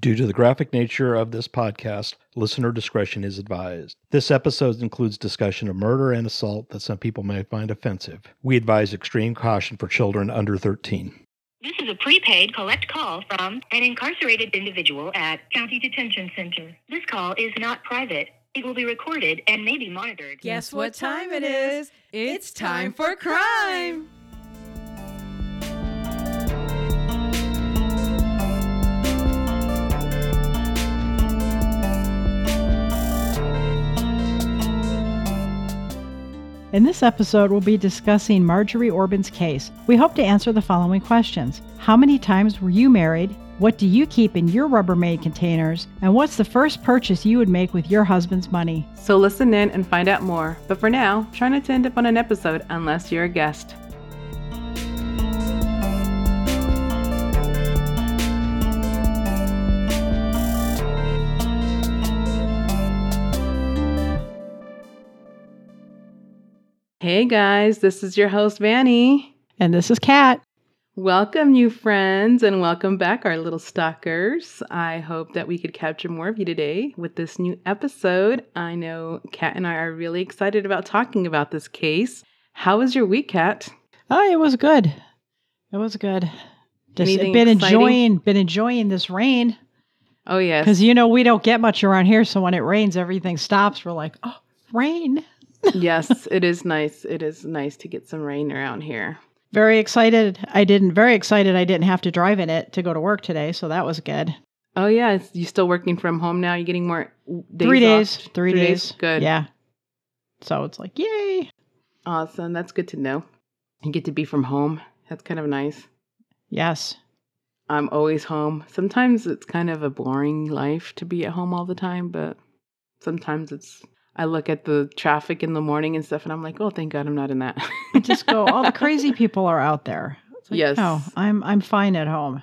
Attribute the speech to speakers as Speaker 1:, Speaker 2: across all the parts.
Speaker 1: Due to the graphic nature of this podcast, listener discretion is advised. This episode includes discussion of murder and assault that some people may find offensive. We advise extreme caution for children under 13.
Speaker 2: This is a prepaid collect call from an incarcerated individual at County Detention Center. This call is not private. It will be recorded and may be monitored.
Speaker 3: Guess what time it is? It's time for crime.
Speaker 4: In this episode, we'll be discussing Marjorie Orbin's case. We hope to answer the following questions How many times were you married? What do you keep in your Rubbermaid containers? And what's the first purchase you would make with your husband's money?
Speaker 3: So listen in and find out more. But for now, try not to end up on an episode unless you're a guest. Hey guys, this is your host Vanny.
Speaker 4: And this is Kat.
Speaker 3: Welcome, new friends, and welcome back, our little stalkers. I hope that we could capture more of you today with this new episode. I know Kat and I are really excited about talking about this case. How was your week, Kat?
Speaker 4: Oh, it was good. It was good. Just
Speaker 3: Anything
Speaker 4: been
Speaker 3: exciting?
Speaker 4: enjoying been enjoying this rain
Speaker 3: Oh yes,
Speaker 4: because you know we don't get much around here. So when it rains, everything stops. We're like, oh, rain.
Speaker 3: Yes, it is nice. It is nice to get some rain around here.
Speaker 4: Very excited. I didn't. Very excited. I didn't have to drive in it to go to work today, so that was good.
Speaker 3: Oh yeah, you still working from home now? You're getting more days
Speaker 4: three days.
Speaker 3: off?
Speaker 4: Three, days.
Speaker 3: Good.
Speaker 4: Yeah. So it's like, yay.
Speaker 3: Awesome. That's good to know. You get to be from home. That's kind of nice.
Speaker 4: Yes.
Speaker 3: I'm always home. Sometimes it's kind of a boring life to be at home all the time, but sometimes it's. I look at the traffic in the morning and stuff, and I'm like, oh, thank God I'm not in that.
Speaker 4: Just go. All the crazy people are out there. Like,
Speaker 3: Yes.
Speaker 4: No, I'm I'm fine at home.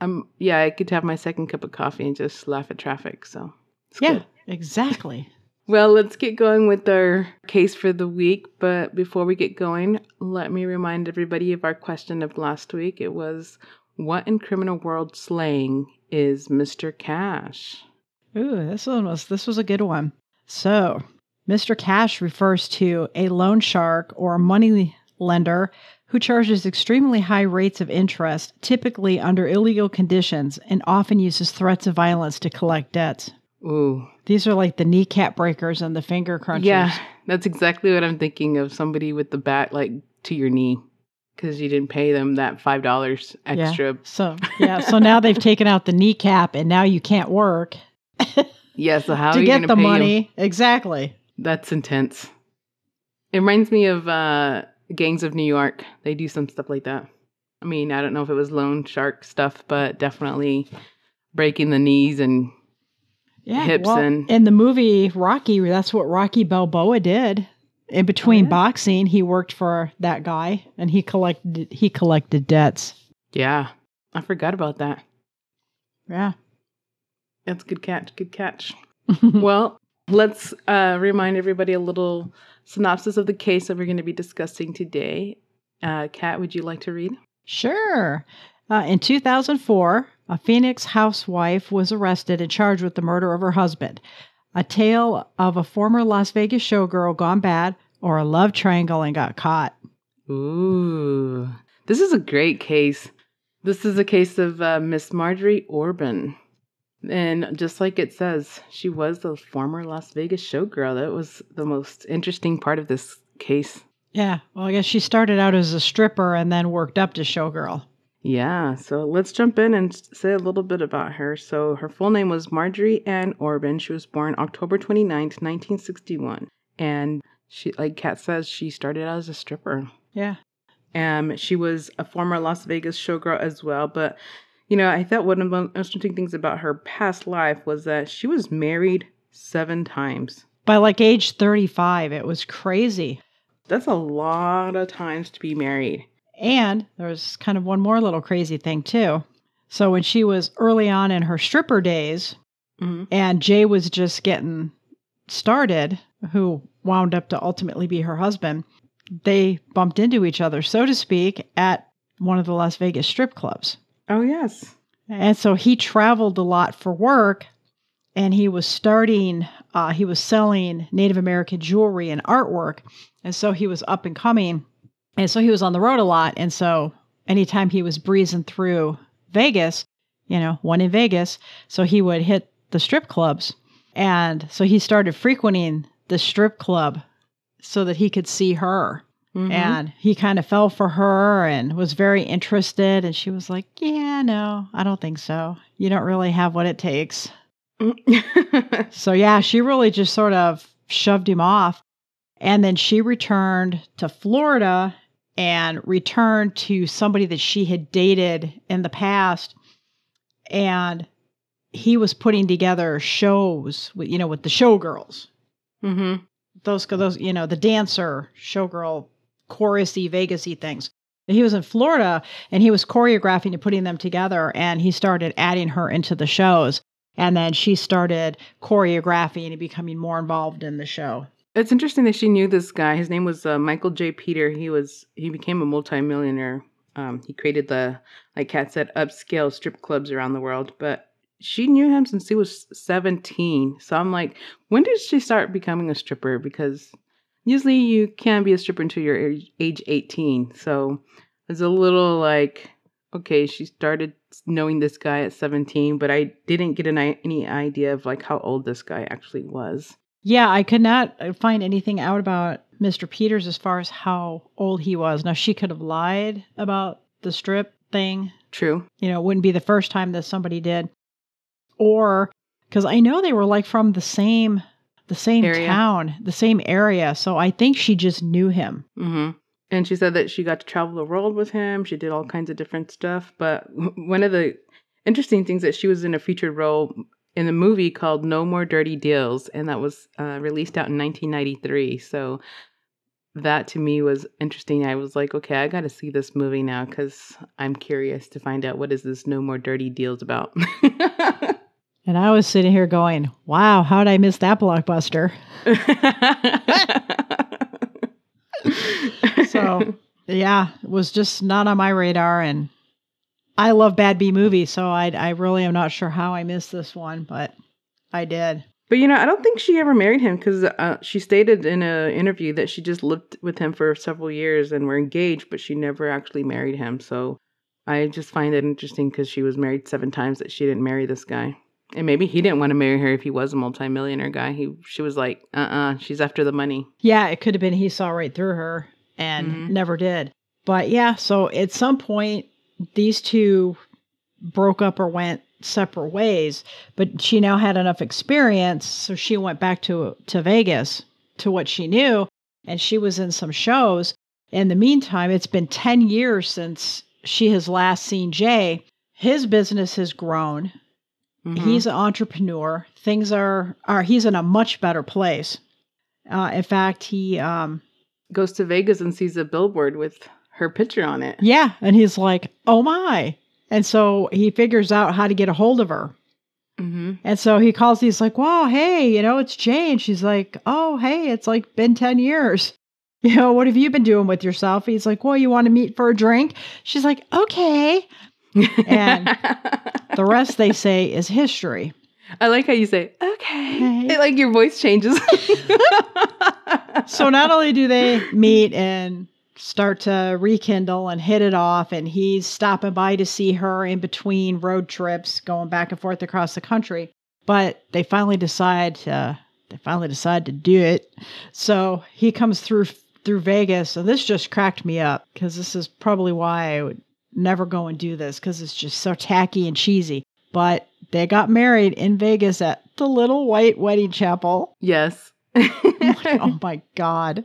Speaker 3: I'm yeah. I to have my second cup of coffee and just laugh at traffic. So
Speaker 4: yeah.
Speaker 3: good.
Speaker 4: Exactly.
Speaker 3: Well, let's get going with our case for the week. But before we get going, let me remind everybody of our question of last week. It was, "What in criminal world slang is Mr. Cash?"
Speaker 4: Ooh, this one was this was a good one. So, Mr. Cash refers to a loan shark or money lender who charges extremely high rates of interest, typically under illegal conditions, and often uses threats of violence to collect debts.
Speaker 3: Ooh,
Speaker 4: These are like the kneecap breakers and the finger crunchers.
Speaker 3: yeah, that's exactly what I'm thinking of. Somebody with the bat like to your knee because you didn't pay them that five dollars extra.
Speaker 4: Yeah.
Speaker 3: extra.
Speaker 4: So yeah, so now they've taken out the kneecap, and now you can't work
Speaker 3: Yeah. So how
Speaker 4: to get the money. Exactly.
Speaker 3: That's intense. It reminds me of uh, Gangs of New York. They do some stuff like that. I mean, I don't know if it was loan shark stuff, but definitely breaking the knees and
Speaker 4: Yeah,
Speaker 3: hips
Speaker 4: well,
Speaker 3: and-
Speaker 4: in the movie Rocky, that's what Rocky Balboa did. In between
Speaker 3: yeah?
Speaker 4: boxing, he worked for that guy, and he collected he collected debts.
Speaker 3: yeah, I forgot about that.
Speaker 4: Yeah.
Speaker 3: That's a good catch. Good catch. well, let's uh, remind everybody a little synopsis of the case that we're going to be discussing today. Uh, Kat, would you like to read?
Speaker 4: Sure. Uh, in 2004, a Phoenix housewife was arrested and charged with the murder of her husband. A tale of a former Las Vegas showgirl gone bad, or a love triangle and got caught.
Speaker 3: Ooh, this is a great case. This is a case of uh, Miss Marjorie Orbin. And just like it says, she was the former Las Vegas showgirl. That was the most interesting part of this case.
Speaker 4: Yeah. Well, I guess she started out as a stripper and then worked up to showgirl.
Speaker 3: Yeah, so let's jump in and say a little bit about her. So, her full name was Marjorie Ann Orbin. She was born October 29th, 1961. And she, like Kat says, she started out as a stripper.
Speaker 4: Yeah.
Speaker 3: Um, she was a former Las Vegas showgirl as well. But, you know, I thought one of the interesting things about her past life was that she was married seven times.
Speaker 4: By like age 35, it was crazy.
Speaker 3: That's a lot of times to be married.
Speaker 4: And there's kind of one more little crazy thing, too. So when she was early on in her stripper days,
Speaker 3: Mhm.
Speaker 4: and Jay was just getting started, who wound up to ultimately be her husband, they bumped into each other, so to speak, at one of the Las Vegas strip clubs.
Speaker 3: Oh, yes.
Speaker 4: And so he traveled a lot for work and he was starting, uh, he was selling Native American jewelry and artwork. And so he was up and coming. And so he was on the road a lot. And so anytime he was breezing through Vegas, you know, one in Vegas, so he would hit the strip clubs. And so he started frequenting the strip club so that he could see her.
Speaker 3: Mhm.
Speaker 4: And he kind of fell for her and was very interested. And she was like, Yeah, no, I don't think so. You don't really have what it takes. So, yeah, she really just sort of shoved him off. And then she returned to Florida and returned to somebody that she had dated in the past. And he was putting together shows, with, you know, with the showgirls.
Speaker 3: Mm hmm
Speaker 4: Those, those, you know, the dancer, showgirl, chorusy, Vegasy things. He was in Florida and he was choreographing and putting them together. And he started adding her into the shows. And then she started choreographing and becoming more involved in the show.
Speaker 3: It's interesting that she knew this guy. His name was uh, Michael J. Peter. He was he became a multimillionaire. Um, he created the like Kat said upscale strip clubs around the world. But she knew him since he was seventeen. So I'm like, when did she start becoming a stripper? Because usually you can't be a stripper until you're age- age eighteen. So it's a little like okay, she started knowing this guy at seventeen, but I didn't get an, any idea of like how old this guy actually was.
Speaker 4: Yeah, I could not uh, find anything out about Mr. Peters as far as how old he was. Now, she could have lied about the strip thing.
Speaker 3: True.
Speaker 4: You know, it wouldn't be the first time that somebody did. Or because I know they were like from the same the same
Speaker 3: Area.
Speaker 4: town, the same area. So I think she just knew him.
Speaker 3: hmm And she said that she got to travel the world with him. She did all kinds of different stuff. But one of the interesting things that she was in a featured role in a movie called No More Dirty Deals, and that was uh, released out in 1993. So that to me was interesting. I was like, okay, I got to see this movie now because I'm curious to find out what is this No More Dirty Deals about.
Speaker 4: And I was sitting here going, wow, how did I miss that blockbuster? So, yeah, it was just not on my radar. And I love Bad B movies. So I, I really am not sure how I missed this one, but I did.
Speaker 3: But you know, I don't think she ever married him because uh, she stated in an interview that she just lived with him for several years and were engaged, but she never actually married him. So I just find it interesting because she was married seven times that she didn't marry this guy. And maybe he didn't want to marry her if he was a multimillionaire guy. He she was like, uh uh she's after the money.
Speaker 4: Yeah, it could have been he saw right through her and
Speaker 3: Mhm.
Speaker 4: never did. But yeah, so at some point, these two broke up or went separate ways. But she now had enough experience, so she went back to to Vegas to what she knew, and she was in some shows. In the meantime, it's been ten years since she has last seen Jay. His business has grown.
Speaker 3: Mhm.
Speaker 4: He's an entrepreneur. Things are are he's in a much better place. Uh, in fact, he um,
Speaker 3: goes to Vegas and sees a billboard with her picture on it.
Speaker 4: Yeah. And he's like, oh my. And so he figures out how to get a hold of her.
Speaker 3: Mm-hmm.
Speaker 4: And so he calls, he's like, wow, hey, you know, it's Jane." She's like, oh, hey, it's like been 10 years. You know, what have you been doing with yourself? He's like, well, you want to meet for a drink? She's like, okay. And The rest they say is history.
Speaker 3: I like how you say okay.
Speaker 4: Okay.
Speaker 3: It, like your voice changes.
Speaker 4: So not only do they meet and start to rekindle and hit it off, and he's stopping by to see her in between road trips, going back and forth across the country, but they finally decide to they finally decide to do it. So he comes through through Vegas, and this just cracked me up because this is probably why I would never go and do this because it's just so tacky and cheesy. But they got married in Vegas at the Little White Wedding Chapel.
Speaker 3: yes.
Speaker 4: Like, oh my god.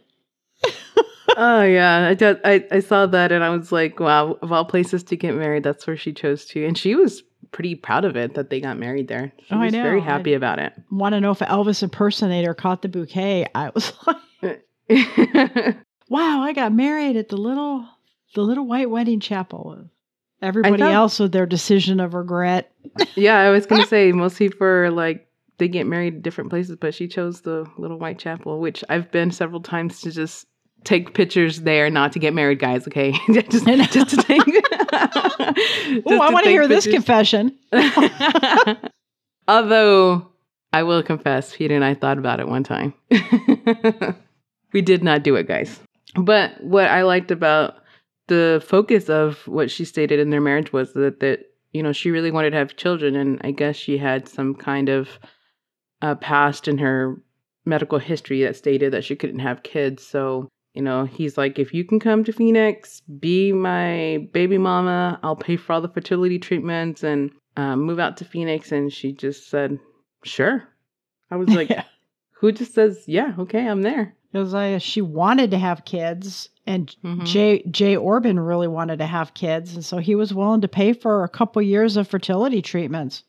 Speaker 3: oh yeah, I, did, I I saw that and I was like, wow, of all places to get married, that's where she chose to, and she was pretty proud of it that they got married there. She
Speaker 4: Oh, I
Speaker 3: was very
Speaker 4: know.
Speaker 3: happy about it.
Speaker 4: Want to know if Elvis impersonator caught the bouquet? I was like, wow, I got married at the little the little white wedding chapel. Everybody
Speaker 3: thought-
Speaker 4: else with their decision of regret.
Speaker 3: yeah, I was gonna say mostly for like they get married different places, but she chose the little white chapel, which I've been several times to just take pictures there, not to get married, guys. Okay, just just to take.
Speaker 4: Oh, I want to hear this confession.
Speaker 3: Although I will confess, Peter and I thought about it one time. we did not do it, guys. But what I liked about the focus of what she stated in their marriage was that that you know she really wanted to have children, and I guess she had some kind of uh, past in her medical history that stated that she couldn't have kids. So you know he's like, if you can come to Phoenix, be my baby mama, I'll pay for all the fertility treatments and um, move out to Phoenix. And she just said, sure. I was like,
Speaker 4: Yeah.
Speaker 3: Who just says, yeah, okay, I'm there.
Speaker 4: Because she wanted to have kids, and
Speaker 3: Mhm.
Speaker 4: Jay Jay Orbin really wanted to have kids, and so he was willing to pay for a couple years of fertility treatments.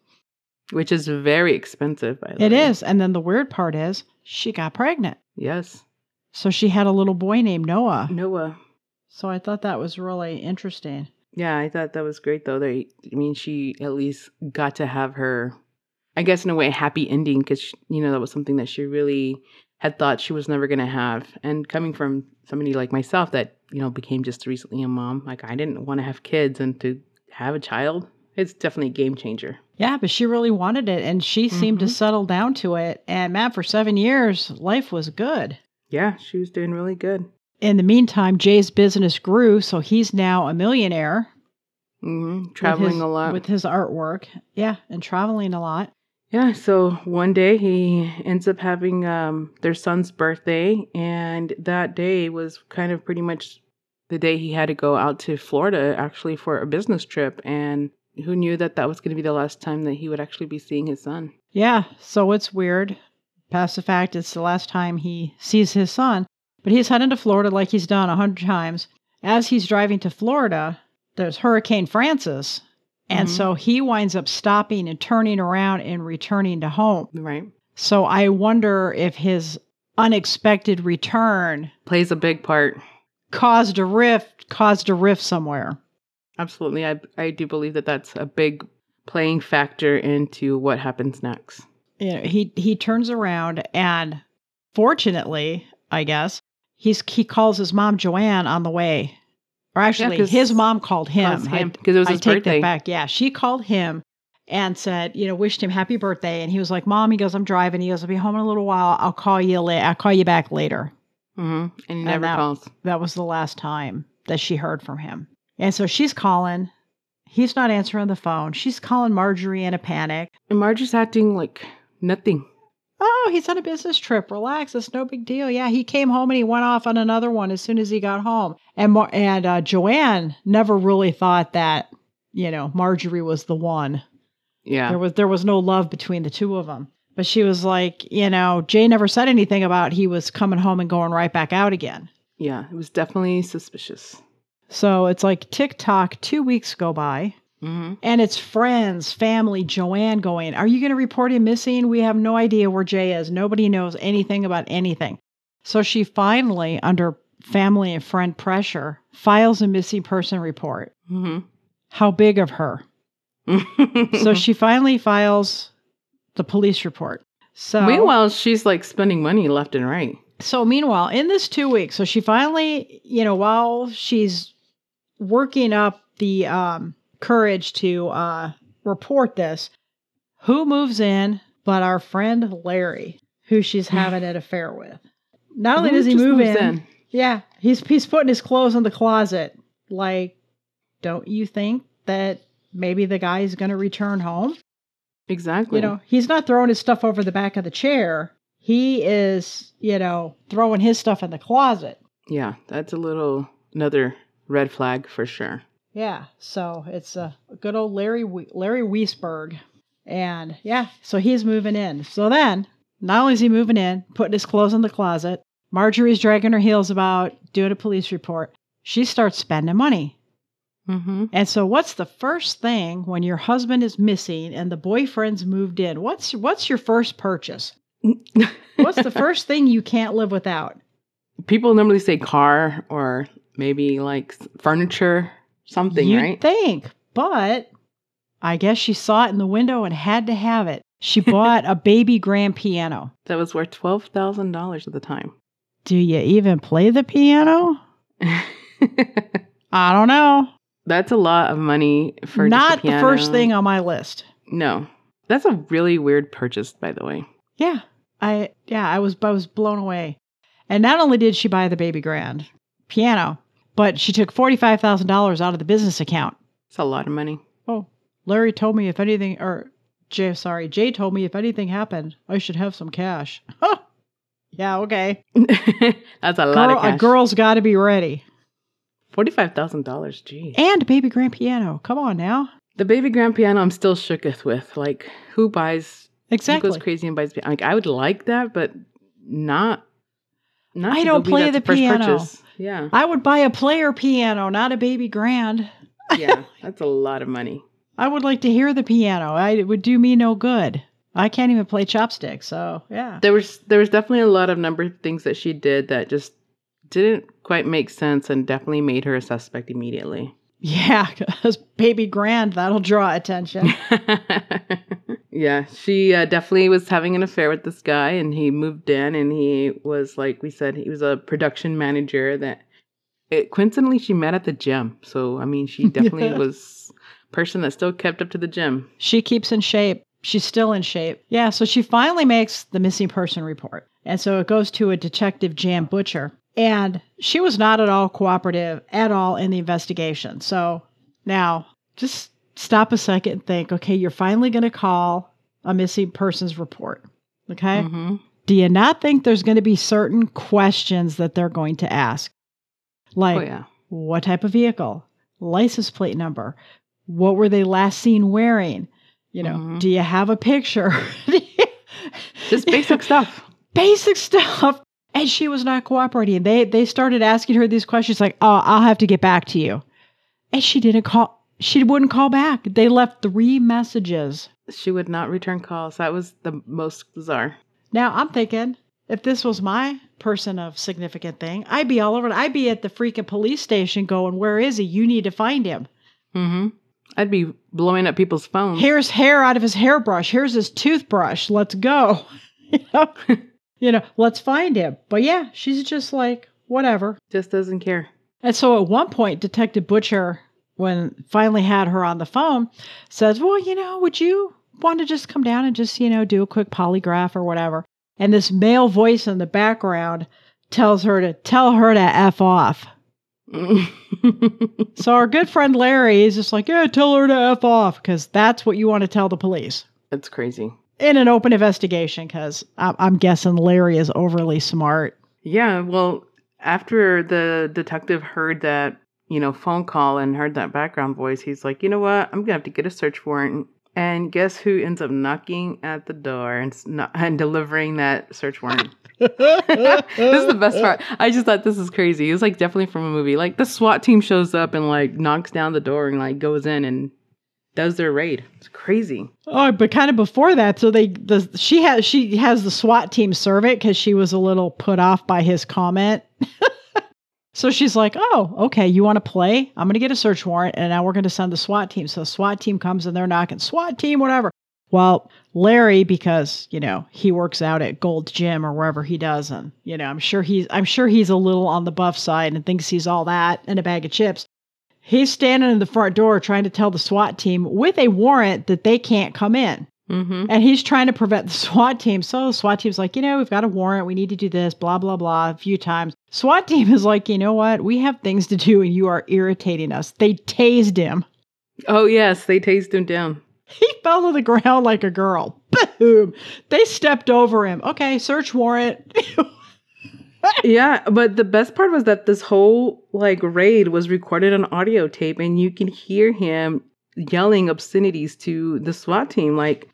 Speaker 3: Which is very expensive, by the
Speaker 4: It
Speaker 3: way.
Speaker 4: is, and then the weird part is she got pregnant,
Speaker 3: Yes.
Speaker 4: so she had a little boy named Noah.
Speaker 3: Noah.
Speaker 4: So I thought that was really interesting.
Speaker 3: Yeah, I thought that was great though. They, I mean, she at least got to have her, I guess, in a way, happy ending because you know that was something that she really had thought she was never going to have. And coming from somebody like myself that you know became just recently a mom, like I didn't want to have kids, and to have a child, it's definitely a game changer.
Speaker 4: Yeah, but she really wanted it, and she seemed to
Speaker 3: Mhm.
Speaker 4: settle down to it. And Matt, for seven years, life was good.
Speaker 3: Yeah, she was doing really good.
Speaker 4: In the meantime, Jay's business grew, so he's now a millionaire.
Speaker 3: hmm Traveling
Speaker 4: his-
Speaker 3: a lot.
Speaker 4: with his artwork. Yeah, and traveling a lot.
Speaker 3: Yeah, so one day he ends up having um, their son's birthday, and that day was kind of pretty much the day he had to go out to Florida actually for a business trip. And who knew that that was going to be the last time that he would actually be seeing his son?
Speaker 4: Yeah, so it's weird. Past the fact it's the last time he sees his son, but he's heading to Florida like he's done a hundred times. As he's driving to Florida, there's Hurricane Frances. And
Speaker 3: Mhm.
Speaker 4: so he winds up stopping and turning around and returning to home.
Speaker 3: Right.
Speaker 4: So I wonder if his unexpected return
Speaker 3: Plays a big part.
Speaker 4: caused a rift, caused a rift somewhere.
Speaker 3: Absolutely. I, I do believe that that's a big playing factor into what happens next.
Speaker 4: you know, he he turns around and fortunately, I guess, he's he calls his mom Joanne on the way. Or actually,
Speaker 3: 'cause-
Speaker 4: his mom called him.
Speaker 3: Calls
Speaker 4: I-
Speaker 3: him, 'cause it was
Speaker 4: I
Speaker 3: his
Speaker 4: take
Speaker 3: birthday.
Speaker 4: that back. Yeah, she called him and said, you know, wished him happy birthday. And he was like, "Mom," he goes, "I'm driving." He goes, "I'll be home in a little while. I'll call you later. I'll call you back later."
Speaker 3: hmm And he
Speaker 4: And
Speaker 3: never
Speaker 4: that-
Speaker 3: calls.
Speaker 4: That was the last time that she heard from him. And so she's calling. He's not answering the phone. She's calling Marjorie in a panic.
Speaker 3: And Marjorie's acting like nothing.
Speaker 4: Oh, he's on a business trip. Relax. It's no big deal. Yeah, he came home and he went off on another one as soon as he got home. And Mar- and uh, Joanne never really thought that you know Marjorie was the one.
Speaker 3: Yeah.
Speaker 4: There was there was no love between the two of them. But she was like, you know, Jay never said anything about he was coming home and going right back out again.
Speaker 3: Yeah. It was definitely suspicious.
Speaker 4: So it's like tick tock. Two weeks go by.
Speaker 3: Hmm
Speaker 4: And it's friends, family, Joanne going, Are you going to report him missing? We have no idea where Jay is. Nobody knows anything about anything. So she finally, under family and friend pressure, files a missing person report.
Speaker 3: hmm
Speaker 4: How big of her? So she finally files the police report. So
Speaker 3: Meanwhile, she's like spending money left and right.
Speaker 4: so meanwhile, in this two weeks, so she finally, you know, while she's working up the um, courage to uh, report this, who moves in but our friend Larry, who she's having an affair with. Not only does he move
Speaker 3: moves
Speaker 4: in, yeah, he's he's putting his clothes in the closet. Like, don't you think that maybe the guy is going to return home?
Speaker 3: Exactly.
Speaker 4: You know, he's not throwing his stuff over the back of the chair. He is, you know, throwing his stuff in the closet.
Speaker 3: Yeah, that's a little another red flag for sure.
Speaker 4: Yeah, so it's a good old Larry We- Larry Weisberg, and yeah, so he's moving in. So then, not only is he moving in, putting his clothes in the closet, Marjorie's dragging her heels about doing a police report. She starts spending money.
Speaker 3: Mm-hmm.
Speaker 4: And so, what's the first thing when your husband is missing and the boyfriend's moved in? What's what's your first purchase? What's the first thing you can't live without?
Speaker 3: People normally say car or maybe like furniture, something,
Speaker 4: You'd
Speaker 3: right?
Speaker 4: think, but I guess she saw it in the window and had to have it. She bought a baby grand piano.
Speaker 3: that was worth twelve thousand dollars at the time.
Speaker 4: Do you even play the piano? I don't know.
Speaker 3: That's a lot of money for
Speaker 4: Not the first thing on my list.
Speaker 3: No, that's a really weird purchase, by the way.
Speaker 4: Yeah. I yeah, I was I was blown away. And not only did she buy the baby grand piano, but she took $45,000 out of the business account.
Speaker 3: It's a lot of money.
Speaker 4: Oh, Larry told me if anything or Jay sorry, Jay told me if anything happened, I should have some cash. Huh. Yeah, okay.
Speaker 3: that's a lot
Speaker 4: Girl,
Speaker 3: of
Speaker 4: a girl's got to be ready.
Speaker 3: Forty-five thousand dollars. Gee.
Speaker 4: And baby grand piano. Come on now.
Speaker 3: The baby grand piano, I'm still shooketh with. Like, who buys? Who
Speaker 4: Exactly.
Speaker 3: goes crazy and buys? Like, I would like that, but not. Not
Speaker 4: I don't play the
Speaker 3: first
Speaker 4: piano.
Speaker 3: Purchase. Yeah,
Speaker 4: I would buy a player piano, not a baby grand.
Speaker 3: yeah, that's a lot of money.
Speaker 4: I would like to hear the piano. I, it would do me no good. I can't even play chopsticks, so yeah.
Speaker 3: There was there was definitely a lot of number of things that she did that just didn't quite make sense and definitely made her a suspect immediately.
Speaker 4: Yeah, because baby grand, that'll draw attention.
Speaker 3: yeah, she uh, definitely was having an affair with this guy, and he moved in, and he was like we said, he was a production manager that. It, coincidentally, she met at the gym, so I mean, she definitely
Speaker 4: Yeah.
Speaker 3: was a person that still kept up to the gym.
Speaker 4: she keeps in shape. She's still in shape. Yeah, so she finally makes the missing person report. And so it goes to a detective, Jan Butcher. And she was not at all cooperative at all in the investigation. So now just stop a second and think okay, you're finally going to call a missing persons report. Okay.
Speaker 3: hmm
Speaker 4: Do you not think there's going to be certain questions that they're going to ask? Like,
Speaker 3: Oh yeah,
Speaker 4: what type of vehicle, license plate number, what were they last seen wearing? You know,
Speaker 3: Mhm.
Speaker 4: do you have a picture?
Speaker 3: just basic stuff.
Speaker 4: basic stuff. And she was not cooperating. They they started asking her these questions like, "Oh, I'll have to get back to you," and she didn't call. She wouldn't call back. They left three messages.
Speaker 3: She would not return calls. That was the most bizarre.
Speaker 4: Now I'm thinking, if this was my person of significant thing, I'd be all over it. I'd be at the freaking police station going, "Where is he? You need to find him."
Speaker 3: Mm-hmm. I'd be blowing up people's phones.
Speaker 4: Here's hair out of his hairbrush. Here's his toothbrush. Let's go. you, know? you know, let's find him. But yeah, she's just like, whatever.
Speaker 3: Just doesn't care.
Speaker 4: And so at one point, Detective Butcher, when finally had her on the phone, says, Well, you know, would you want to just come down and just, you know, do a quick polygraph or whatever? And this male voice in the background tells her to tell her to F off. So our good friend Larry is just like, Yeah, tell her to F off, because that's what you want to tell the police.
Speaker 3: That's crazy.
Speaker 4: in an open investigation because I'm, I'm guessing Larry is overly smart.
Speaker 3: Yeah, well, after the detective heard that, you know, phone call and heard that background voice, he's like, you know what? I'm gonna have to get a search warrant. And guess who ends up knocking at the door and, and delivering that search warrant? this is the best part. I just thought this is crazy. It was like definitely from a movie. Like the SWAT team shows up and like knocks down the door and like goes in and does their raid. It's crazy.
Speaker 4: Oh, but kind of before that, so they the she has she has the SWAT team serve it because she was a little put off by his comment. so she's like, "Oh, okay, you want to play? I'm going to get a search warrant, and now we're going to send the SWAT team." So the SWAT team comes and they're knocking, "SWAT team, whatever." Well, Larry, because you know he works out at Gold's Gym or wherever he does, and you know I'm sure he's I'm sure he's a little on the buff side and thinks he's all that and a bag of chips. He's standing in the front door trying to tell the SWAT team with a warrant that they can't come in.
Speaker 3: Mm-hmm.
Speaker 4: And he's trying to prevent the SWAT team. So the SWAT team's like, you know, we've got a warrant. We need to do this, blah, blah, blah, a few times. SWAT team is like, you know what? We have things to do and you are irritating us. They tased him.
Speaker 3: Oh yes, they tased him down.
Speaker 4: He fell to the ground like a girl. Boom. They stepped over him. Okay, search warrant.
Speaker 3: yeah, but the best part was that this whole like raid was recorded on audio tape, and you can hear him yelling obscenities to the SWAT team. Like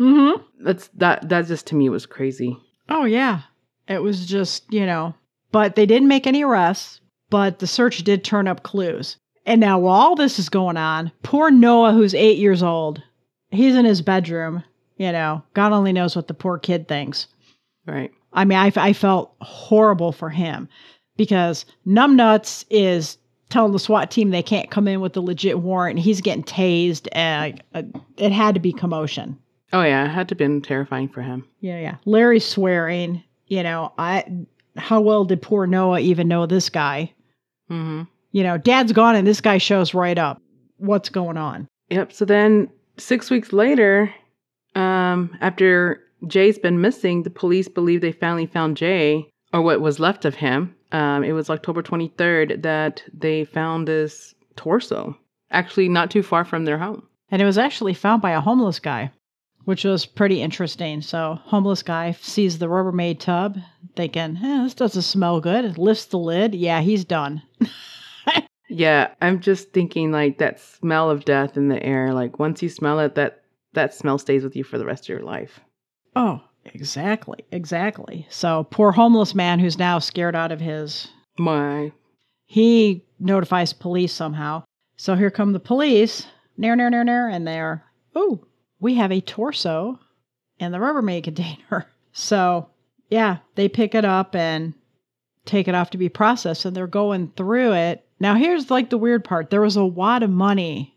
Speaker 4: mm-hmm.
Speaker 3: that's that that just to me was crazy.
Speaker 4: Oh, yeah. It was just, you know, but they didn't make any arrests, but the search did turn up clues. And now, while all this is going on, poor Noah, who's eight years old, he's in his bedroom. You know, God only knows what the poor kid thinks.
Speaker 3: Right.
Speaker 4: I mean, I, I felt horrible for him because Numbnuts is telling the SWAT team they can't come in with a legit warrant. And he's getting tased, and uh, it had to be commotion.
Speaker 3: Oh yeah, it had to have been terrifying for him.
Speaker 4: Yeah, yeah. Larry swearing. You know, I how well did poor Noah even know this guy?
Speaker 3: Mm-hmm.
Speaker 4: You know, dad's gone and this guy shows right up. What's going on?
Speaker 3: Yep. So then six weeks later, um, after Jay's been missing, the police believe they finally found Jay, or what was left of him. Um, it was October 23rd that they found this torso, actually not too far from their home.
Speaker 4: And it was actually found by a homeless guy, which was pretty interesting. So, homeless guy sees the Rubbermaid tub, thinking, eh, this doesn't smell good. Lifts the lid. Yeah, he's done.
Speaker 3: Yeah, I'm just thinking like that smell of death in the air. Like once you smell it, that that smell stays with you for the rest of your life.
Speaker 4: Oh, exactly. Exactly. So, poor homeless man who's now scared out of his
Speaker 3: My
Speaker 4: he notifies police somehow. So here come the police, near, near, near, near, and they're, oh, we have a torso in the Rubbermaid container. So yeah, they pick it up and take it off to be processed, and they're going through it. Now here's like the weird part: there was a wad of money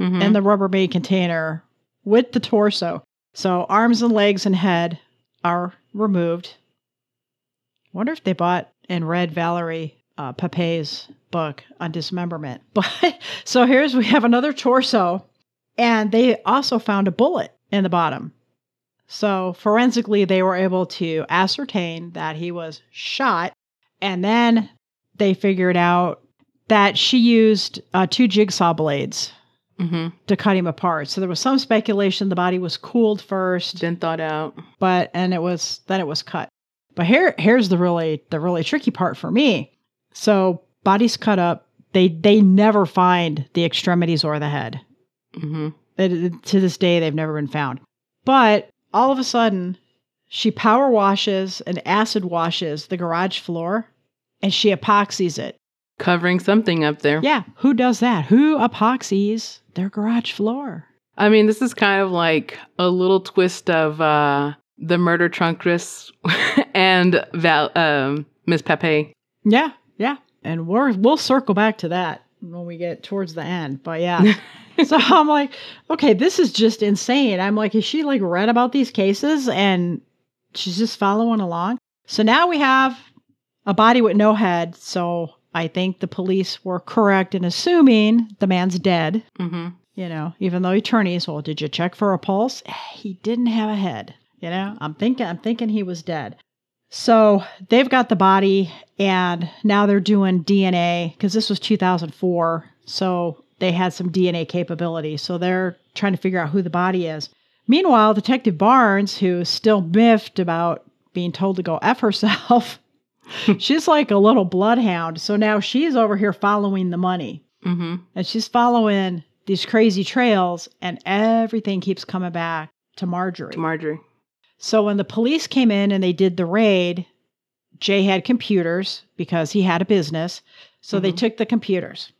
Speaker 3: Mhm.
Speaker 4: in the Rubbermaid container with the torso. So arms and legs and head are removed. Wonder if they bought and read Valerie uh, Pape's book on dismemberment. But so here's we have another torso, and they also found a bullet in the bottom. So forensically, they were able to ascertain that he was shot, and then they figured out that she used uh, two jigsaw blades
Speaker 3: Mhm.
Speaker 4: to cut him apart. So there was some speculation the body was cooled first,
Speaker 3: Then thought out.
Speaker 4: but and it was then it was cut. But here here's the really the really tricky part for me. So body's cut up. They they never find the extremities or the head.
Speaker 3: Hmm
Speaker 4: They- to this day they've never been found. But all of a sudden, she power washes and acid washes the garage floor, and she epoxies it.
Speaker 3: Covering something up there.
Speaker 4: Yeah, who does that? Who epoxies their garage floor?
Speaker 3: I mean, this is kind of like a little twist of uh, the murder trunkress and Val, um, Miss Pepe.
Speaker 4: Yeah, yeah. And we're we'll circle back to that when we get towards the end. But yeah. so I'm like, okay, this is just insane. I'm like, is she like read about these cases and she's just following along? So now we have a body with no head. So I think the police were correct in assuming the man's dead.
Speaker 3: hmm
Speaker 4: You know, even though attorneys, well, did you check for a pulse? He didn't have a head. You know, I'm thinking, I'm thinking he was dead. So they've got the body, and now they're doing DNA because this was 2004. So they had some DNA capability. So they're trying to figure out who the body is. Meanwhile, Detective Barnes, who's still miffed about being told to go F herself, she's like a little bloodhound. So now she's over here following the money
Speaker 3: Mm-hmm.
Speaker 4: and she's following these crazy trails, and everything keeps coming back to Marjorie.
Speaker 3: To Marjorie.
Speaker 4: So when the police came in and they did the raid, Jay had computers because he had a business. So they
Speaker 3: Mhm.
Speaker 4: took the computers.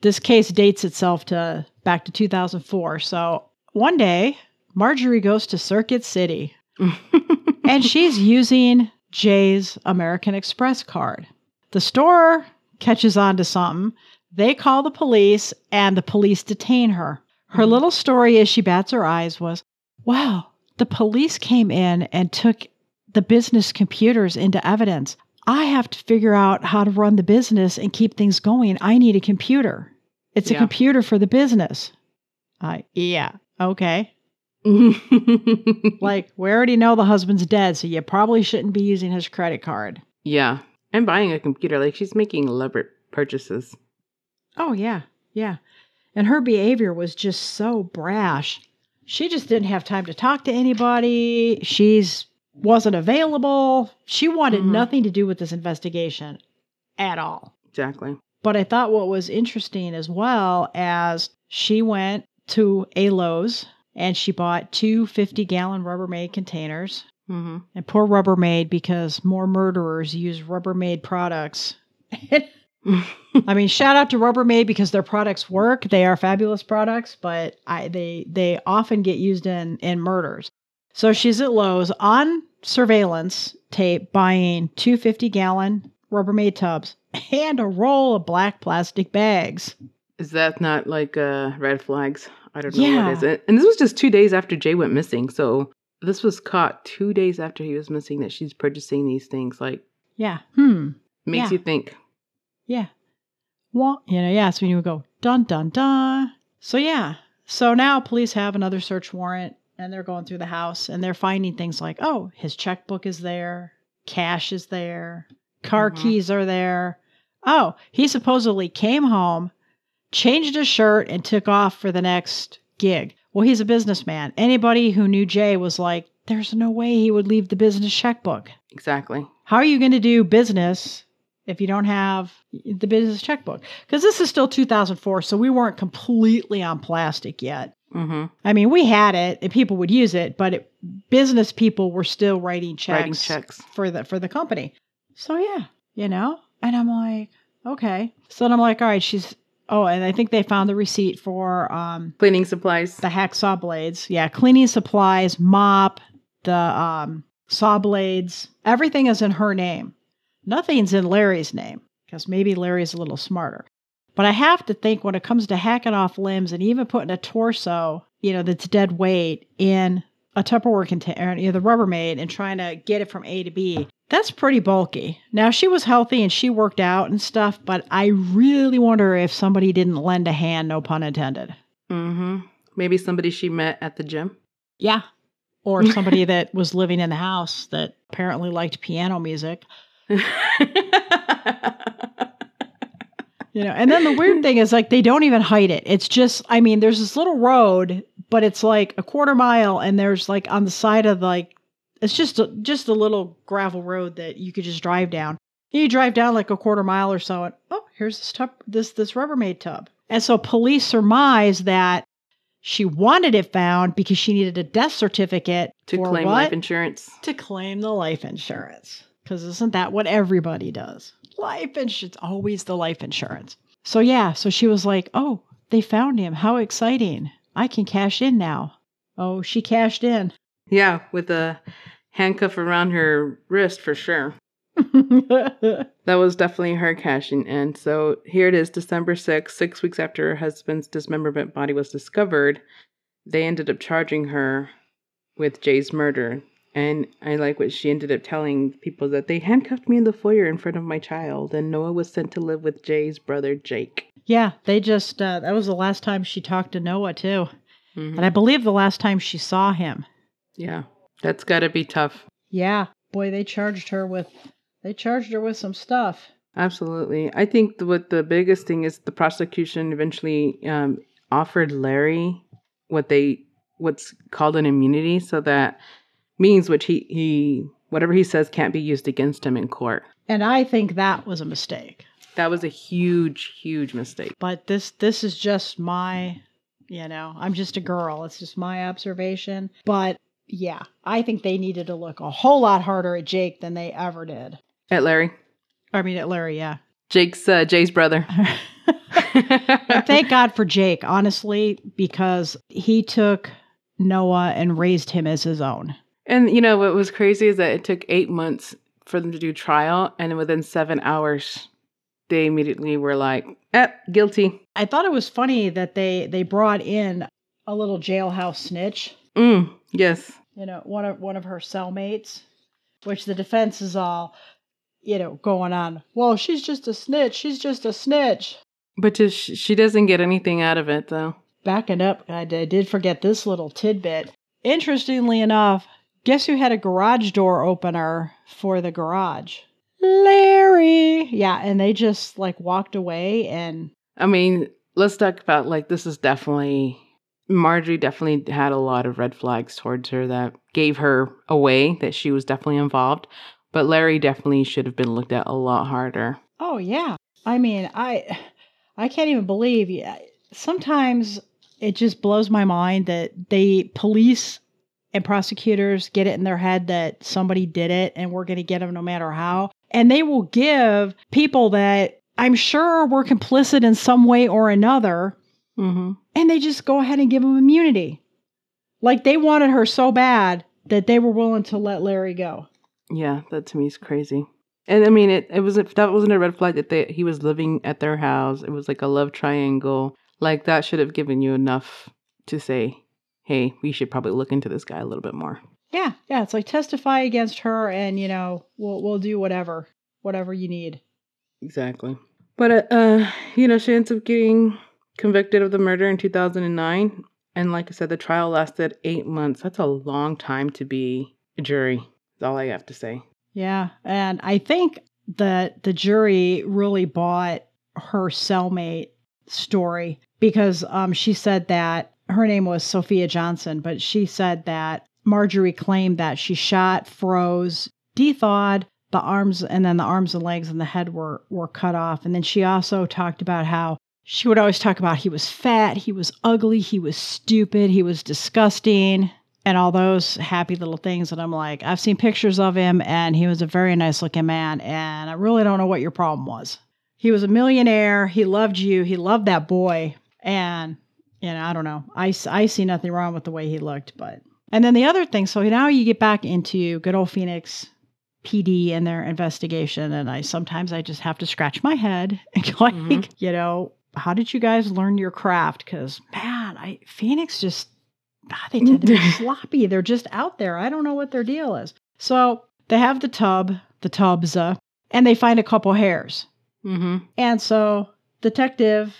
Speaker 4: This case dates itself to back to 2004. So one day, Marjorie goes to Circuit City and she's using Jay's American Express card. The store catches on to something. They call the police, and the police detain her. Her
Speaker 3: Mhm.
Speaker 4: little story as she bats her eyes was Wow, the police came in and took the business computers into evidence. I have to figure out how to run the business and keep things going. I need a computer. It's a computer for the business. I yeah, okay. Like, we already know the husband's dead, so you probably shouldn't be using his credit card.
Speaker 3: yeah. And buying a computer. Like she's making elaborate purchases.
Speaker 4: Oh, yeah, yeah. And her behavior was just so brash. She just didn't have time to talk to anybody. She's wasn't available. She wanted
Speaker 3: Mhm.
Speaker 4: nothing to do with this investigation at all.
Speaker 3: Exactly.
Speaker 4: But I thought what was interesting as well as she went to a Lowe's and she bought two 50 gallon Rubbermaid containers
Speaker 3: hmm
Speaker 4: And poor Rubbermaid because more murderers use Rubbermaid products. I mean, shout out to Rubbermaid because their products work. They are fabulous products, but I, they they often get used in in murders. So she's at Lowe's on surveillance tape buying two 50 gallon Rubbermaid tubs and a roll of black plastic bags.
Speaker 3: Is that not like uh, red flags? I don't know
Speaker 4: Yeah.
Speaker 3: what is it. And this was just two days after Jay went missing. So this was caught two days after he was missing that she's purchasing these things. Like
Speaker 4: Yeah. Hmm.
Speaker 3: makes
Speaker 4: Yeah.
Speaker 3: you think.
Speaker 4: Yeah. wah, you know, yeah. So you would go dun dun dun. So yeah. So now police have another search warrant and they're going through the house and they're finding things like, oh, his checkbook is there, cash is there, car
Speaker 3: Mhm.
Speaker 4: keys are there. Oh, he supposedly came home, changed his shirt, and took off for the next gig. Well, he's a businessman. Anybody who knew Jay was like, there's no way he would leave the business checkbook.
Speaker 3: Exactly.
Speaker 4: How are you going to do business if you don't have the business checkbook? Because this is still 2004, so we weren't completely on plastic yet.
Speaker 3: Mm-hmm.
Speaker 4: I mean, we had it and people would use it, but it, business people were still writing checks,
Speaker 3: Writing checks.
Speaker 4: for the for the company. So yeah, you know, and I'm like, okay. So then I'm like, all right, she's. Oh, and I think they found the receipt for um
Speaker 3: Cleaning supplies.
Speaker 4: the hacksaw blades. Yeah, cleaning supplies, mop, the um, saw blades. Everything is in her name. Nothing's in Larry's name because maybe Larry's a little smarter. But I have to think when it comes to hacking off limbs and even putting a torso, you know, that's dead weight in a Tupperware container, you know, the Rubbermaid, and trying to get it from A to B, that's pretty bulky. Now, she was healthy and she worked out and stuff, but I really wonder if somebody didn't lend a hand, no pun intended.
Speaker 3: Mm-hmm. Maybe somebody she met at the gym.
Speaker 4: Yeah. Or somebody that was living in the house that apparently liked piano music. You know, and then the weird thing is like they don't even hide it. It's just I mean, there's this little road, but it's like a quarter mile and there's like on the side of like it's just a, just a little gravel road that you could just drive down. And you drive down like a quarter mile or so and oh, here's this tub this this Rubbermaid tub. And so police surmise that she wanted it found because she needed a death certificate
Speaker 3: to claim
Speaker 4: what?
Speaker 3: life insurance.
Speaker 4: to claim the life insurance. Because isn't that what everybody does? Life insurance, always the life insurance. So, yeah, so she was like, Oh, they found him. How exciting. I can cash in now. Oh, she cashed in.
Speaker 3: Yeah, with a handcuff around her wrist for sure. That was definitely her cashing in. So here it is, December 6th, six weeks after her husband's dismemberment body was discovered. They ended up charging her with Jay's murder. And I like what she ended up telling people that they handcuffed me in the foyer in front of my child, and Noah was sent to live with Jay's brother Jake.
Speaker 4: yeah, they just, uh, that was the last time she talked to Noah, too.
Speaker 3: Mhm.
Speaker 4: And I believe the last time she saw him.
Speaker 3: Yeah, that's got to be tough.
Speaker 4: Yeah, boy, they charged her with, they charged her with some stuff.
Speaker 3: Absolutely. I think the, what the biggest thing is the prosecution eventually um, offered Larry what they what's called an immunity, so that means which he he whatever he says can't be used against him in court.
Speaker 4: And I think that was a mistake.
Speaker 3: That was a huge, huge mistake.
Speaker 4: but this this is just my you know i'm just a girl it's just my observation but yeah i think they needed to look a whole lot harder at jake than they ever did
Speaker 3: At Larry,
Speaker 4: i mean at larry yeah
Speaker 3: Jake's uh, Jay's brother.
Speaker 4: thank god for jake honestly because he took noah and raised him as his own
Speaker 3: And you know what was crazy is that it took eight months for them to do trial, and within seven hours, they immediately were like, "Eh, guilty."
Speaker 4: i thought it was funny that they they brought in a little jailhouse snitch
Speaker 3: Mm, yes.
Speaker 4: you know, one of one of her cellmates, which the defense is all, you know, going on. Well, she's just a snitch. She's just a snitch.
Speaker 3: But just, she doesn't get anything out of it, though.
Speaker 4: Backing up, I did, did forget this little tidbit. Interestingly enough, guess who had a garage door opener for the garage? Larry. Yeah, and they just like walked away and
Speaker 3: I mean, let's talk about like this is definitely Marjorie definitely had a lot of red flags towards her that gave her away that she was definitely involved. But Larry definitely should have been looked at a lot harder.
Speaker 4: Oh yeah. I mean, I I can't even believe sometimes it just blows my mind that they police and prosecutors get it in their head that somebody did it and we're going to get them no matter how. And they will give people that I'm sure were complicit in some way or another
Speaker 3: Mm-hmm.
Speaker 4: and they just go ahead and give them immunity. Like they wanted her so bad that they were willing to let Larry go.
Speaker 3: Yeah, that to me is crazy. And I mean, it, it wasn't that wasn't a red flag that they, he was living at their house. It was like a love triangle. Like that should have given you enough to say, "Hey, we should probably look into this guy a little bit more."
Speaker 4: Yeah, yeah, it's like testify against her and you know, we'll we'll do whatever, whatever you need.
Speaker 3: Exactly. But uh, uh, you know, she ends up getting convicted of the murder in 2009, and like I said, the trial lasted eight months. That's a long time to be a jury. That's all I have to say.
Speaker 4: Yeah, and I think that the jury really bought her cellmate story because um, she said that her name was Sophia Johnson, but she said that Marjorie claimed that she shot, froze, thawed the arms, and then the arms and legs and the head were were cut off. And then she also talked about how she would always talk about he was fat, he was ugly, he was stupid, he was disgusting, and all those happy little things. And I'm like, I've seen pictures of him, and he was a very nice looking man, and I really don't know what your problem was. He was a millionaire. He loved you. He loved that boy, and you know, I don't know. I, I see nothing wrong with the way he looked, but. And then the other thing, so now you get back into good old Phoenix PD and their investigation, and I sometimes I just have to scratch my head and go like,
Speaker 3: Mhm.
Speaker 4: you know, how did you guys learn your craft? Because man, I Phoenix just ah, they tend to be sloppy. They're just out there. I don't know what their deal is. So they have the tub, the tubs, uh, and they find a couple hairs.
Speaker 3: Mm-hmm.
Speaker 4: And so detective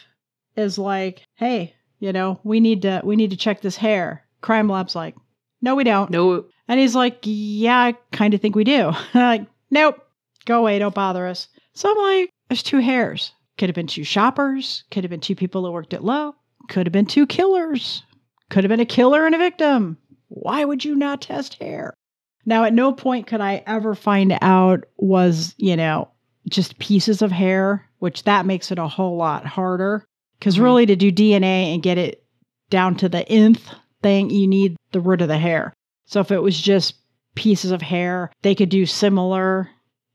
Speaker 4: is like, "Hey, you know, we need to we need to check this hair." Crime lab's like, "No, we don't."
Speaker 3: No,
Speaker 4: And he's like, "Yeah, I kind of think we do." Like, "Nope, go away, don't bother us." So I'm like, "There's two hairs. Could have been two shoppers. Could have been two people that worked at Lowe. Could have been two killers. Could have been a killer and a victim. Why would you not test hair?" Now, at no point could I ever find out was you know just pieces of hair, which that makes it a whole lot harder. Because
Speaker 3: Mhm.
Speaker 4: really, to do DNA and get it down to the nth thing, you need the root of the hair. So if it was just pieces of hair, they could do similar,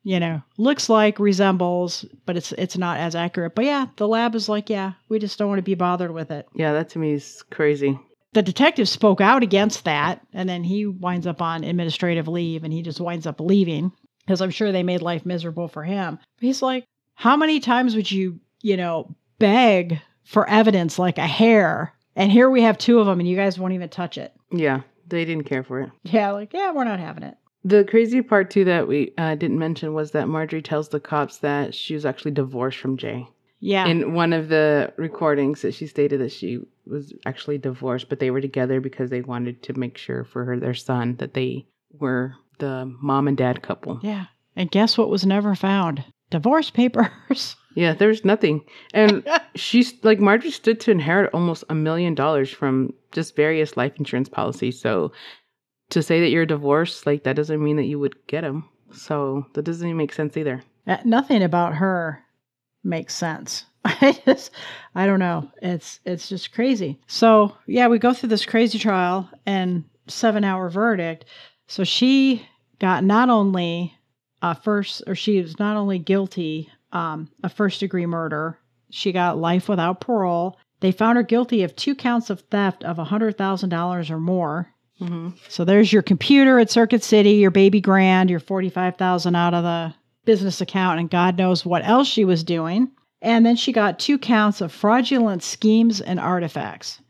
Speaker 4: you know, looks like, resembles, but it's it's not as accurate. But yeah, the lab is like, yeah, we just don't want to be bothered with it.
Speaker 3: yeah, that to me is crazy.
Speaker 4: The detective spoke out against that, and then he winds up on administrative leave, and he just winds up leaving because I'm sure they made life miserable for him. But he's like, how many times would you, you know, beg for evidence like a hair? And here we have two of them, and you guys won't even touch it.
Speaker 3: Yeah, they didn't care for it.
Speaker 4: Yeah, like, yeah, we're not having it.
Speaker 3: The crazy part too that we uh, didn't mention was that Marjorie tells the cops that she was actually divorced from Jay.
Speaker 4: Yeah.
Speaker 3: In one of the recordings, that she stated that she was actually divorced, but they were together because they wanted to make sure for her their son that they were the mom and dad couple.
Speaker 4: yeah. And guess what was never found? Divorce papers.
Speaker 3: Yeah, there's nothing, and she's like Marjorie stood to inherit almost a million dollars from just various life insurance policies. So to say that you're divorced, like that doesn't mean that you would get them. So that doesn't even make sense either.
Speaker 4: Uh, Nothing about her makes sense. I just, I don't know. It's it's just crazy. So yeah, we go through this crazy trial and seven hour verdict. So she got not only a first, or she was not only guilty um, of first degree murder. She got life without parole. They found her guilty of two counts of theft of hundred thousand dollars or more.
Speaker 3: Mm-hmm.
Speaker 4: So there's your computer at Circuit City, your baby grand, your 45,000 out of the business account and God knows what else she was doing. And then she got two counts of fraudulent schemes and artifacts.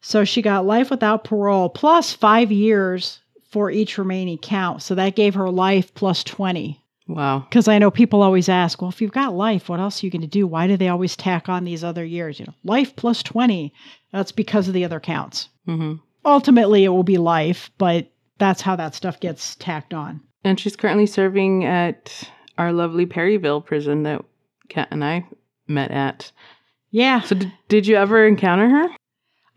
Speaker 4: So she got life without parole plus 5 years for each remaining count. So that gave her life plus 20.
Speaker 3: Wow.
Speaker 4: Because I know people always ask, well, if you've got life, what else are you going to do? Why do they always tack on these other years? You know, life plus 20. That's because of the other counts
Speaker 3: Mm-hmm.
Speaker 4: ultimately it will be life, but that's how that stuff gets tacked on.
Speaker 3: And she's currently serving at our lovely Perryville prison that Kat and I met at.
Speaker 4: Yeah,
Speaker 3: So did, did you ever encounter her?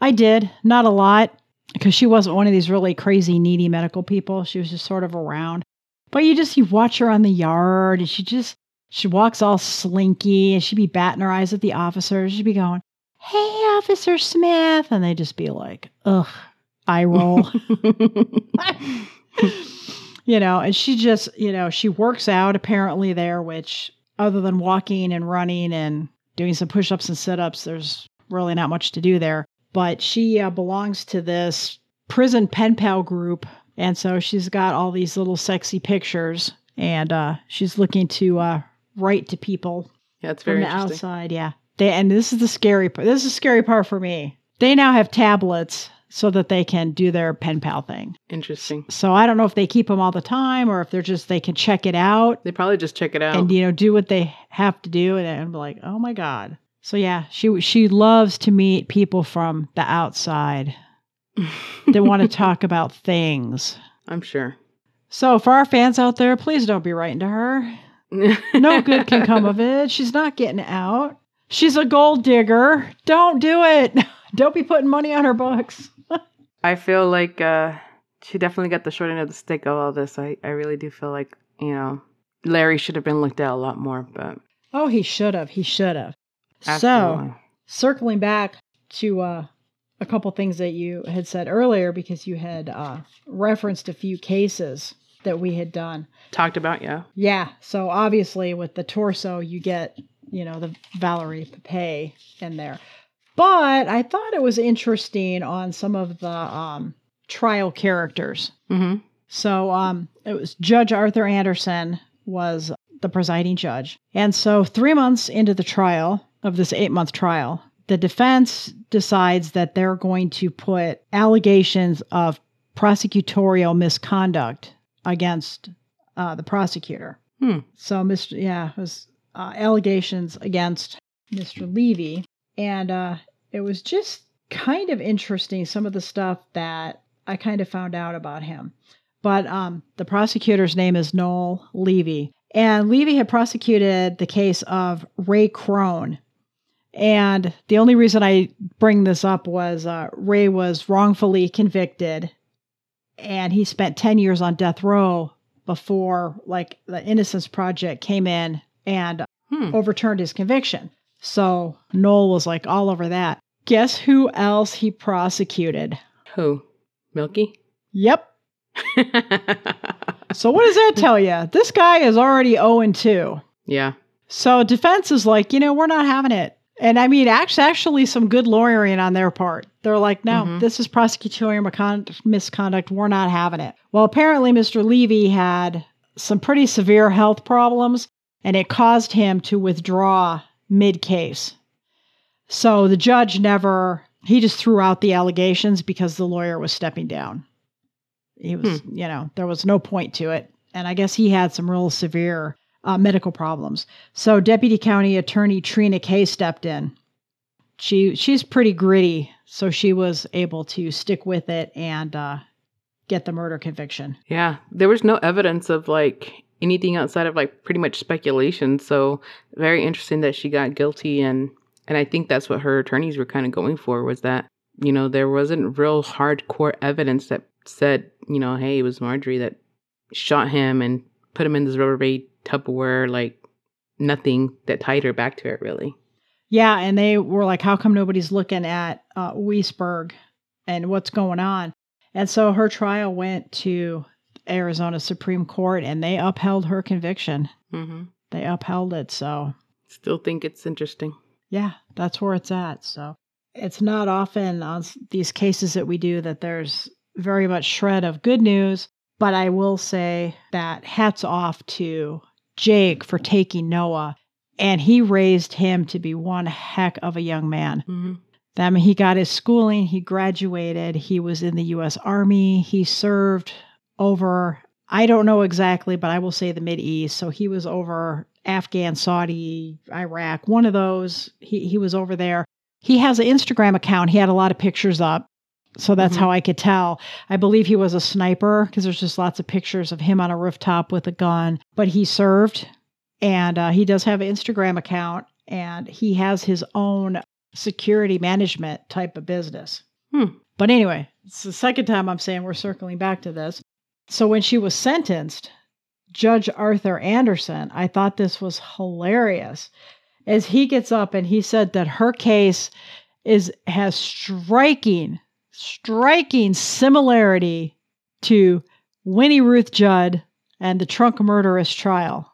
Speaker 4: I did. Not a lot because she wasn't one of these really crazy, needy medical people. She was just sort of around. But you just, you watch her on the yard and she just, she walks all slinky and she'd be batting her eyes at the officers. She'd be going, Hey, Officer Smith. And they'd just be like, ugh, eye roll. you know, and she just, you know, she works out apparently there, which other than walking and running and doing some push ups and sit ups, there's really not much to do there. But she uh, belongs to this prison pen pal group. And so she's got all these little sexy pictures and uh, she's looking to uh, write to people
Speaker 3: yeah, it's very from
Speaker 4: the
Speaker 3: interesting.
Speaker 4: outside. Yeah. They, and this is the scary part. This is the scary part for me. They now have tablets so that they can do their pen pal thing.
Speaker 3: Interesting.
Speaker 4: So I don't know if they keep them all the time or if they're just they can check it out
Speaker 3: They probably just check it out.
Speaker 4: and you know do what they have to do and I'm like, "Oh my god." So yeah, she she loves to meet people from the outside. They want to talk about things.
Speaker 3: I'm sure.
Speaker 4: So for our fans out there, please don't be writing to her. No good can come of it. She's not getting out. She's a gold digger. Don't do it. Don't be putting money on her books.
Speaker 3: I feel like uh, she definitely got the short end of the stick of all this. I, I really do feel like, you know, Larry should have been looked at a lot more, but
Speaker 4: Oh, he should have. He should have. So, circling back to uh, a couple things that you had said earlier, because you had uh, referenced a few cases that we had done.
Speaker 3: talked about, yeah.
Speaker 4: Yeah. So obviously, with the torso, you get you know the Valerie Pape in there. But I thought it was interesting on some of the um, trial characters.
Speaker 3: Mm-hmm.
Speaker 4: So um, it was Judge Arthur Anderson was the presiding judge. And so 3 months into the trial of this 8-month trial, the defense decides that they're going to put allegations of prosecutorial misconduct against uh, the prosecutor.
Speaker 3: Hmm.
Speaker 4: So Mr. yeah, it was uh, allegations against Mr. Levy and uh, it was just kind of interesting some of the stuff that I kind of found out about him. But um, the prosecutor's name is Noel Levy. And Levy had prosecuted the case of Ray Krone. And the only reason I bring this up was uh, Ray was wrongfully convicted and he spent 10 years on death row before like the Innocence Project came in and
Speaker 3: Hmm.
Speaker 4: overturned his conviction. So Noel was like all over that. Guess who else he prosecuted?
Speaker 3: Who? Milke?
Speaker 4: Yep. So what does that tell you? This guy is already 0 and 2.
Speaker 3: yeah.
Speaker 4: So defense is like, you know, we're not having it. And I mean, actually, actually some good lawyering on their part. They're like, no,
Speaker 3: Mhm.
Speaker 4: this is prosecutorial misconduct. We're not having it. Well, apparently, Mr. Levy had some pretty severe health problems, and it caused him to withdraw mid case. So the judge never, he just threw out the allegations because the lawyer was stepping down. He was, you know, there was no point to it. And I guess he had some real severe uh, medical problems. So Deputy County Attorney Treena Kay stepped in. She she's pretty gritty, so she was able to stick with it and uh, get the murder conviction.
Speaker 3: Yeah. There was no evidence of like anything outside of like pretty much speculation. So very interesting that she got guilty and and I think that's what her attorneys were kind of going for was that, you know, there wasn't real hardcore evidence that said, you know, hey, it was Marjorie that shot him and put him in this Rubbermaid Tupperware, like nothing that tied her back to it really.
Speaker 4: Yeah, and they were like, "How come nobody's looking at uh, Weisberg and what's going on?" And so her trial went to Arizona Supreme Court, and they upheld her conviction.
Speaker 3: Mm-hmm.
Speaker 4: They upheld it. So
Speaker 3: Still think it's interesting.
Speaker 4: yeah, that's where it's at. So it's not often on these cases that we do that there's very much shred of good news. But I will say that hats off to Jake for taking Noah, and he raised him to be one heck of a young man.
Speaker 3: Mm-hmm.
Speaker 4: I mean, he got his schooling, he graduated, he was in the U.S. Army, he served over, I don't know exactly, but I will say the Mid East. So he was over Afghan, Saudi, Iraq, one of those. He, he was over there. He has an Instagram account. He had a lot of pictures up. So that's
Speaker 3: Mhm.
Speaker 4: how I could tell. I believe he was a sniper because there's just lots of pictures of him on a rooftop with a gun, but he served and uh, he does have an Instagram account and he has his own security management type of business.
Speaker 3: Hmm.
Speaker 4: But anyway, it's the second time I'm saying we're circling back to this. So when she was sentenced, Judge Arthur Anderson, I thought this was hilarious. As he gets up and he said that her case is has striking, striking similarity to Winnie Ruth Judd and the trunk murderess trial.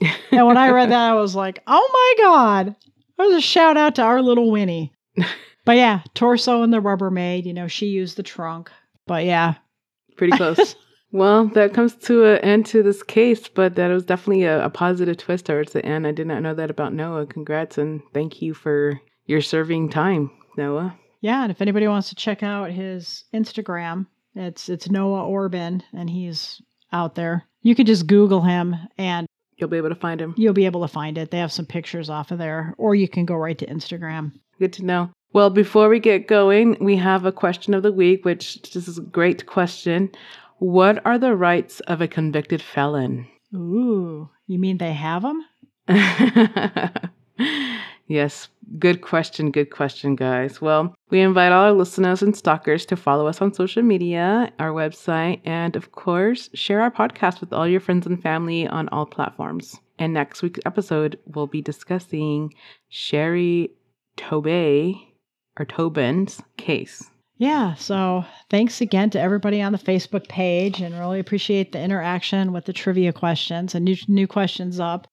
Speaker 4: And when I read that, I was like, oh my God. That was a shout out to our little Winnie. But yeah, torso and the Rubbermaid, you know, she used the trunk. But yeah.
Speaker 3: Pretty close. well, that comes to an end to this case, but that was definitely a, a positive twist towards the end. I did not know that about Noah. Congrats and thank you for your serving time, Noah.
Speaker 4: Yeah, and if anybody wants to check out his Instagram, it's it's Noah Orbin, and he's out there. You can just Google him, and
Speaker 3: You'll be able to find him.
Speaker 4: you'll be able to find it. They have some pictures off of there, or you can go right to Instagram.
Speaker 3: Good to know. Well, before we get going, we have a question of the week, which this is a great question. What are the rights of a convicted felon?
Speaker 4: Ooh, you mean they have them?
Speaker 3: yes, good question. Good question, guys. Well, we invite all our listeners and stalkers to follow us on social media, our website, and of course, share our podcast with all your friends and family on all platforms. And next week's episode, we'll be discussing Sherry Tobey or Tobin's case.
Speaker 4: Yeah, so thanks again to everybody on the Facebook page and really appreciate the interaction with the trivia questions and new, new questions up.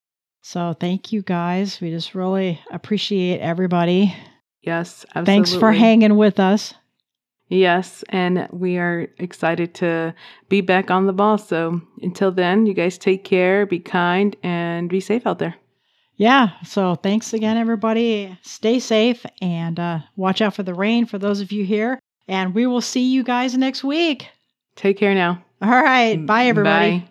Speaker 4: So thank you guys. We just really appreciate everybody.
Speaker 3: Yes, absolutely.
Speaker 4: Thanks for hanging with us.
Speaker 3: Yes, and we are excited to be back on the ball. So until then, you guys take care, be kind, and be safe out there.
Speaker 4: Yeah, so thanks again, everybody. Stay safe and uh, watch out for the rain for those of you here. And we will see you guys next week.
Speaker 3: Take care now.
Speaker 4: All right. Bye, everybody.
Speaker 3: Bye.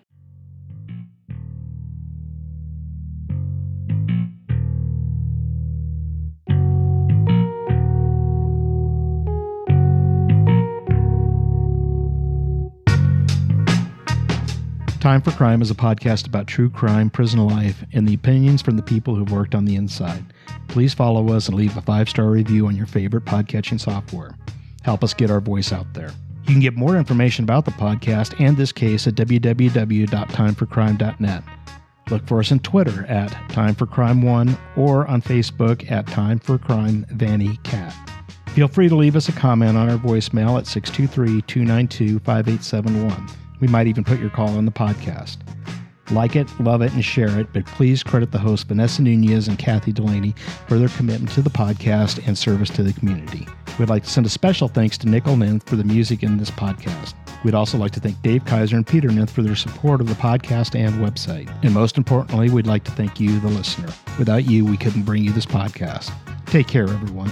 Speaker 1: Time for Crime is a podcast about true crime, prison life, and the opinions from the people who've worked on the inside. Please follow us and leave a five star review on your favorite podcatching software. Help us get our voice out there. You can get more information about the podcast and this case at www.timeforcrime.net. Look for us on Twitter at Time for Crime One or on Facebook at Time for Crime Vanny Cat. Feel free to leave us a comment on our voicemail at 623 292 5871. We might even put your call on the podcast. Like it, love it, and share it, but please credit the hosts Vanessa Nunez and Kathy Delaney for their commitment to the podcast and service to the community. We'd like to send a special thanks to Nickel Ninth for the music in this podcast. We'd also like to thank Dave Kaiser and Peter Ninth for their support of the podcast and website. And most importantly, we'd like to thank you, the listener. Without you, we couldn't bring you this podcast. Take care, everyone.